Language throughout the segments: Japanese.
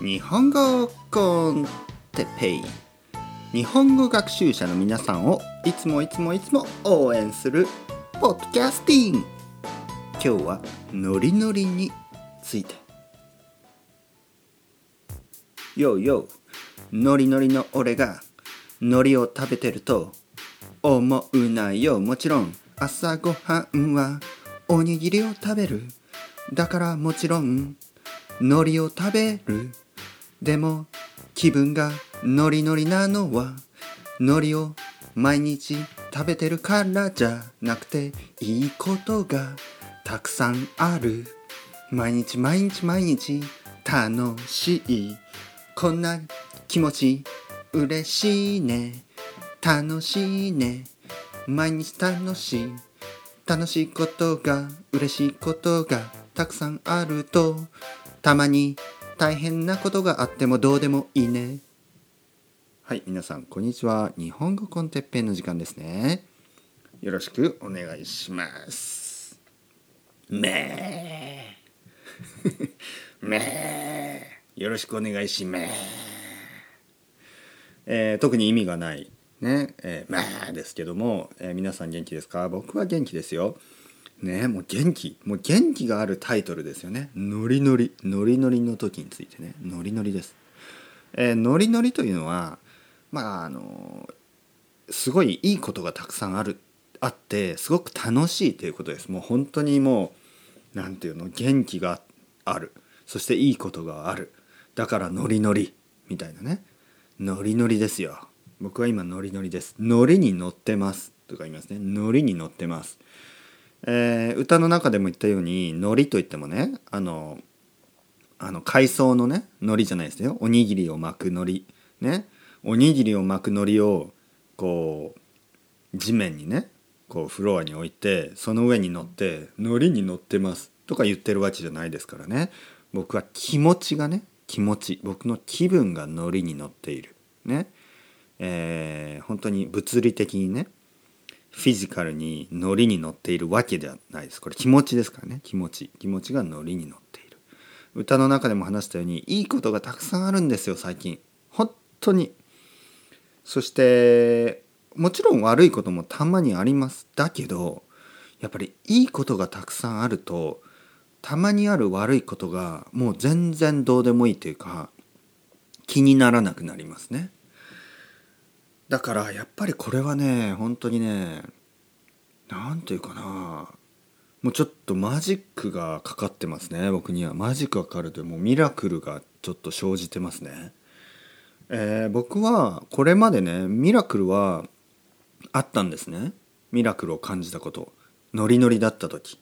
日本語コンテペイ。日本語学習者の皆さんをいつもいつもいつも応援するポッドキャスティング。今日はノリノリについて。よよノリノリの俺がノリを食べてると思うなよもちろん朝ごはんはおにぎりを食べる。だからもちろん海苔を食べる。でも気分がノリノリなのは海苔を毎日食べてるからじゃなくていいことがたくさんある。毎日毎日毎日楽しい。こんな気持ち嬉しいね。楽しいね。毎日楽しい。楽しいことが嬉しいことがたくさんあるとたまに大変なことがあってもどうでもいいね。はい皆さんこんにちは。日本語コンテッペンの時間ですね。よろしくお願いします。めー。めー。よろしくお願いしますえー特に意味がないね。えー、まあですけども、えー皆さん元気ですか？僕は元気ですよ。ねもう元気。もう元気があるタイトルですよね。ノリノリ。ノリノリの時についてね。ノリノリです、えーノリノリというのはまああのすごいいいことがたくさんある。あってすごく楽しいということです。もう本当にもうなんていうの元気がある。そしていいことがある。だからノリノリ。みたいなね。ノリノリですよ。僕は今ノリノリです。ノリに乗ってます。とか言いますね。ノリに乗ってます。えー歌の中でも言ったように海苔といってもねあのあの海藻のね海苔じゃないですよ。おにぎりを巻く海苔ね。おにぎりを巻く海苔をこう地面にねこうフロアに置いてその上に乗って海苔に乗ってます。とか言ってるわけじゃないですからね。僕は気持ちがね気持ち。僕の気分が海苔に乗っている。ね。えー本当に物理的にねフィジカルにノリに乗っているわけではないです。これ気持ちですからね。気持ち。気持ちがノリに乗っている。歌の中でも話したようにいいことがたくさんあるんですよ最近。本当に。そしてもちろん悪いこともたまにあります。だけどやっぱりいいことがたくさんあるとたまにある悪いことがもう全然どうでもいいというか気にならなくなりますね。だからやっぱりこれはね本当にねなんていうかなもうちょっとマジックがかかってますね僕には。マジックがかかるというもうミラクルがちょっと生じてますね。えー僕はこれまでねミラクルはあったんですね。ミラクルを感じたこと。ノリノリだった時、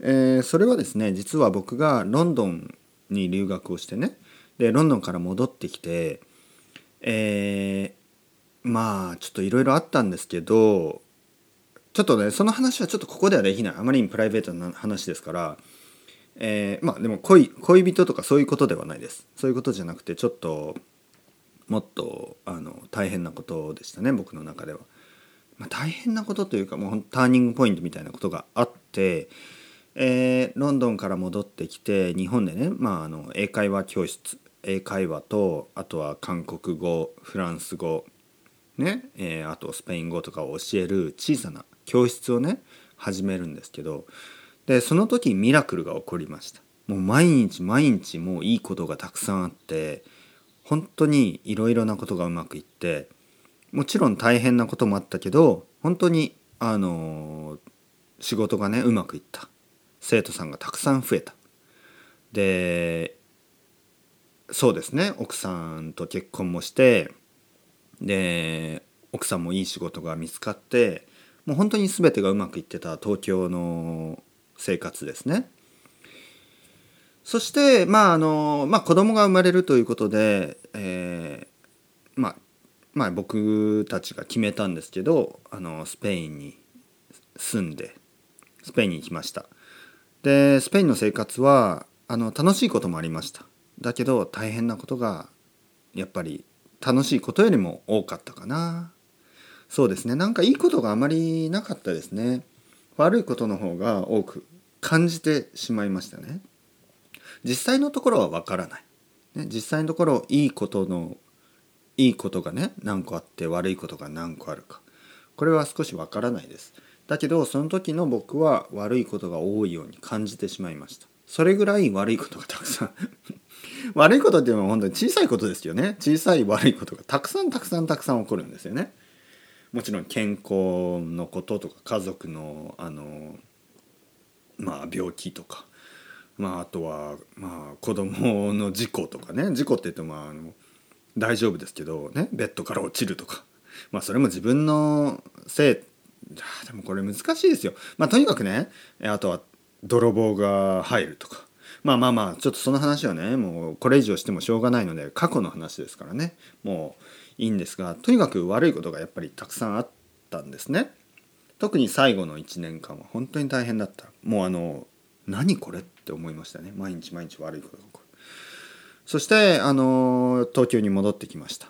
えーそれはですね実は僕がロンドンに留学をしてねでロンドンから戻ってきてえーまあちょっといろいろあったんですけどちょっとねその話はちょっとここではできない。あまりにプライベートな話ですからえーまあでも恋恋人とかそういうことではないです。そういうことじゃなくてちょっともっとあの大変なことでしたね僕の中では、まあ、大変なことというかもうターニングポイントみたいなことがあって、えーロンドンから戻ってきて日本でね、まあ、あの英会話教室英会話とあとは韓国語フランス語ね、えーあとスペイン語とかを教える小さな教室をね始めるんですけどでその時ミラクルが起こりました。もう毎日毎日もういいことがたくさんあって本当にいろいろなことがうまくいってもちろん大変なこともあったけど本当にあの仕事がねうまくいった。生徒さんがたくさん増えた。でそうですね。奥さんと結婚もしてで奥さんもいい仕事が見つかってもう本当に全てがうまくいってた東京の生活ですね。そしてまああの、まあ、子供が生まれるということで、えーまあ、まあ僕たちが決めたんですけどあのスペインに住んでスペインに行きました。でスペインの生活はあの楽しいこともありました。だけど大変なことがやっぱり楽しいことよりも多かったかな。そうですね。なんかいいことがあまりなかったですね。悪いことの方が多く感じてしまいましたね。実際のところはわからない。ね、実際のところいいことのいいことがね何個あって悪いことが何個あるか。これは少しわからないです。だけどその時の僕は悪いことが多いように感じてしまいました。それぐらい悪いことがたくさん悪いことっていうのは本当に小さいことですよね。小さい悪いことがたくさんたくさんたくさん起こるんですよね。もちろん健康のこととか家族のあのまあ病気とか。まああとはまあ子供の事故とかね。事故って言ってもああの大丈夫ですけどね。ベッドから落ちるとか。まあそれも自分のせい。でもこれ難しいですよ。まあとにかくねあとは泥棒が入るとか。まあまあまあちょっとその話はねもうこれ以上してもしょうがないので過去の話ですからね。もういいんですがとにかく悪いことがやっぱりたくさんあったんですね。特に最後の1年間は本当に大変だった。もうあの何これって思いましたね。毎日毎日悪いことが起こる。そしてあの東京に戻ってきました。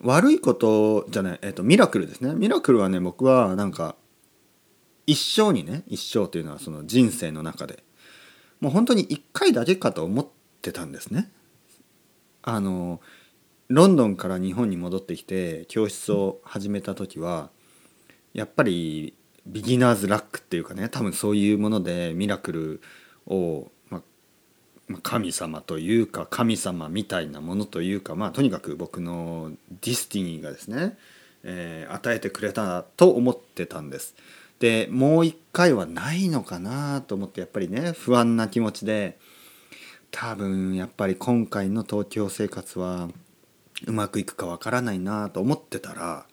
悪いことじゃない、えっと、ミラクルですね。ミラクルはね僕はなんか一生にね一生というのはその人生の中でもう本当に1回だけかと思ってたんですねあのロンドンから日本に戻ってきて教室を始めた時はやっぱりビギナーズラックっていうかね多分そういうものでミラクルを、まあ、神様というか神様みたいなものというかまあとにかく僕の destiny がですね、えー、与えてくれたと思ってたんです。でもう一回はないのかなと思ってやっぱりね不安な気持ちで多分やっぱり今回の東京生活はうまくいくかわからないなと思ってたら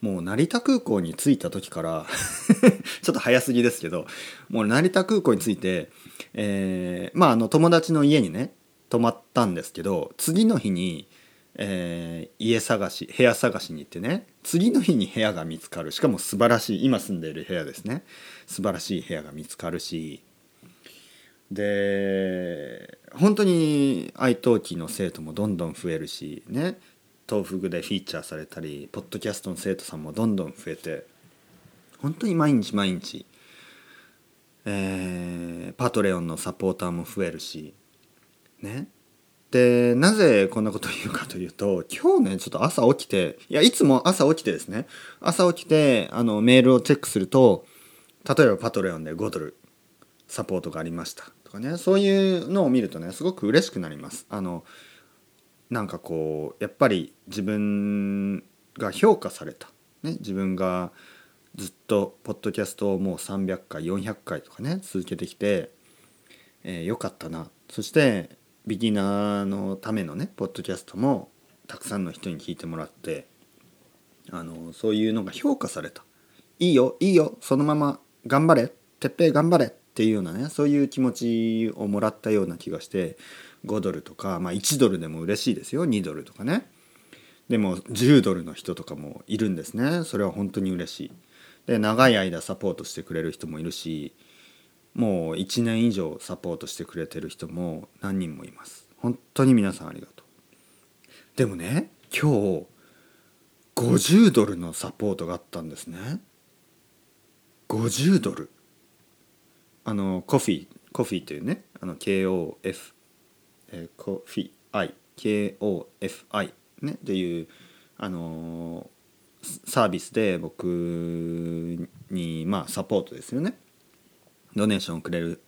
もう成田空港に着いた時から ちょっと早すぎですけどもう成田空港に着いて、えー、まああの友達の家にね泊まったんですけど次の日に、えー、家探し部屋探しに行ってね次の日に部屋が見つかる。しかも素晴らしい今住んでいる部屋ですね。素晴らしい部屋が見つかるし。で本当に愛登記の生徒もどんどん増えるしね。東福でフィーチャーされたりポッドキャストの生徒さんもどんどん増えて本当に毎日毎日、えー、パトレオンのサポーターも増えるしね。でなぜこんなことを言うかというと今日ねちょっと朝起きていやいつも朝起きてですね。朝起きてあのメールをチェックすると例えばパトレオンで5ドルサポートがありました。とかね。そういうのを見るとねすごく嬉しくなります。あのなんかこうやっぱり自分が評価された、ね、自分がずっとポッドキャストをもう300回400回とかね続けてきて、えー、よかったな。そしてビギナーのためのねポッドキャストもたくさんの人に聞いてもらってあのそういうのが評価された。いいよいいよそのまま頑張れてっぺい頑張れっていうようなねそういう気持ちをもらったような気がして5ドルとか、まあ、1ドルでも嬉しいですよ2ドルとかね。でも10ドルの人とかもいるんですね。それは本当に嬉しい。で長い間サポートしてくれる人もいるしもう1年以上サポートしてくれてる人も何人もいます。本当に皆さんありがとう。でもね今日50ドルのサポートがあったんですね。50ドル。あのコフィコフィというねあの KOF、えー、コフィー KOFI ねっていうあのサービスで僕にまあサポートですよね。ドネーションをくれる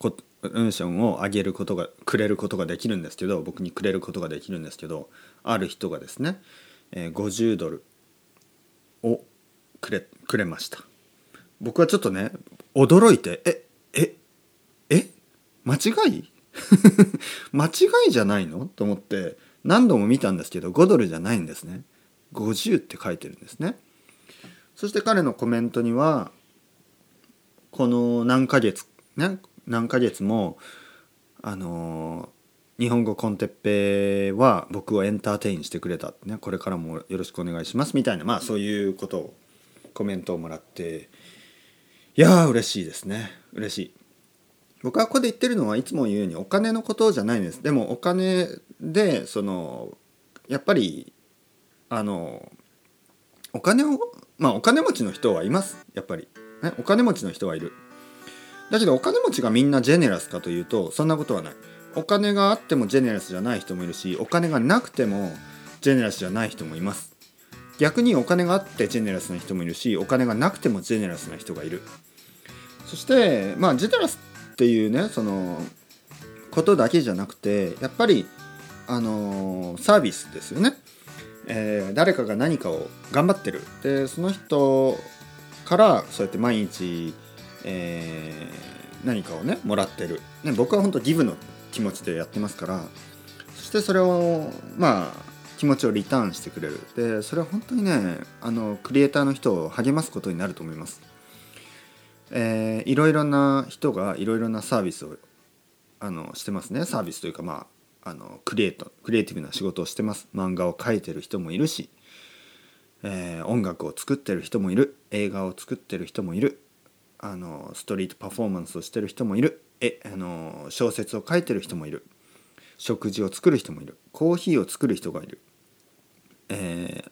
ドネーションを上げることがくれることができるんですけど僕にくれることができるんですけどある人がですね、えー、50ドルをくれくれました。僕はちょっとね驚いてえええ間違い？間違いじゃないの？と思って何度も見たんですけど5ドルじゃないんですね。50って書いてるんですね。そして彼のコメントにはこの何ヶ月ね何ヶ月もあの日本語コンテッペは僕をエンターテインしてくれた。ねこれからもよろしくお願いします。みたいなまあそういうことをコメントをもらっていやー嬉しいですね。嬉しい。僕はここで言ってるのはいつも言うようにお金のことじゃないんです。でもお金でそのやっぱりあのお金をまあお金持ちの人はいます。やっぱり、ね、お金持ちの人はいる。だけどお金持ちがみんなジェネラスかというとそんなことはない。お金があってもジェネラスじゃない人もいるしお金がなくてもジェネラスじゃない人もいます。逆にお金があってジェネラスな人もいるしお金がなくてもジェネラスな人がいる。そしてまあジェネラスっていうねそのことだけじゃなくてやっぱりあのサービスですよね、えー、誰かが何かを頑張ってる。でその人からそうやって毎日、えー、何かをねもらってる、ね、僕は本当ギブの気持ちでやってますから。そしてそれをまあ気持ちをリターンしてくれる。でそれは本当にねあのクリエイターの人を励ますことになると思います。えー、いろいろな人がいろいろなサービスをあのしてますね。サービスというかまああのクリエイトクリエイティブな仕事をしてます。漫画を描いてる人もいるし、えー、音楽を作ってる人もいる。映画を作ってる人もいる。あのストリートパフォーマンスをしてる人もいる。えあの小説を書いてる人もいる。食事を作る人もいる。コーヒーを作る人がいる、えー、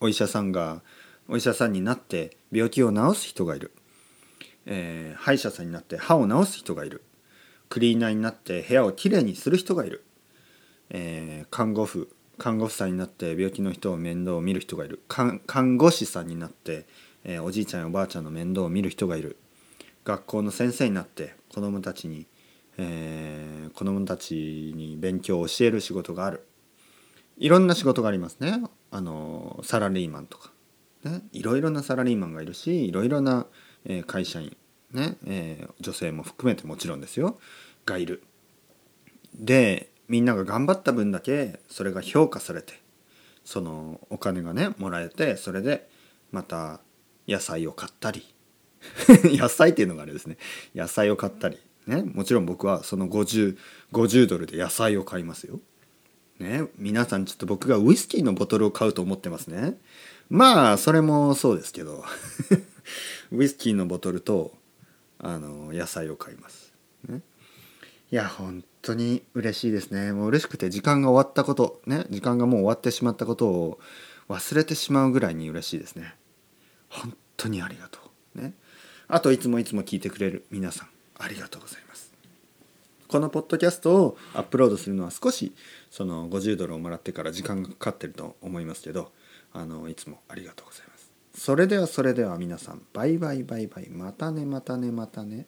お医者さんがお医者さんになって病気を治す人がいる、えー、歯医者さんになって歯を治す人がいる。クリーナーになって部屋をきれいにする人がいる、えー、看護婦。看護婦さんになって病気の人を面倒を見る人がいる。看護師さんになって、えー、おじいちゃんやおばあちゃんの面倒を見る人がいる。学校の先生になって子どもたちに、えー、子どもたちに勉強を教える仕事がある。いろんな仕事がありますね。あのサラリーマンとか。ね、いろいろなサラリーマンがいるしいろいろな、えー、会社員、ね。えー、女性も含めてもちろんですよ。がいる。でみんなが頑張った分だけそれが評価されてそのお金がねもらえてそれでまた野菜を買ったり。野菜っていうのがあれですね。野菜を買ったり。ねもちろん僕はその 50, 50ドルで野菜を買いますよ。ね皆さんちょっと僕がウイスキーのボトルを買うと思ってますね。まあそれもそうですけど。ウイスキーのボトルとあの野菜を買います、ね、いや本当に嬉しいですね。もう嬉しくて時間が終わったことね時間がもう終わってしまったことを忘れてしまうぐらいに嬉しいですね。本当にありがとう。ね。あといつもいつも聞いてくれる皆さんありがとうございます。このポッドキャストをアップロードするのは少しその50ドルをもらってから時間がかかってると思いますけどあのいつもありがとうございます。それではそれでは皆さんバイバイバイバイ。またねまたねまたね。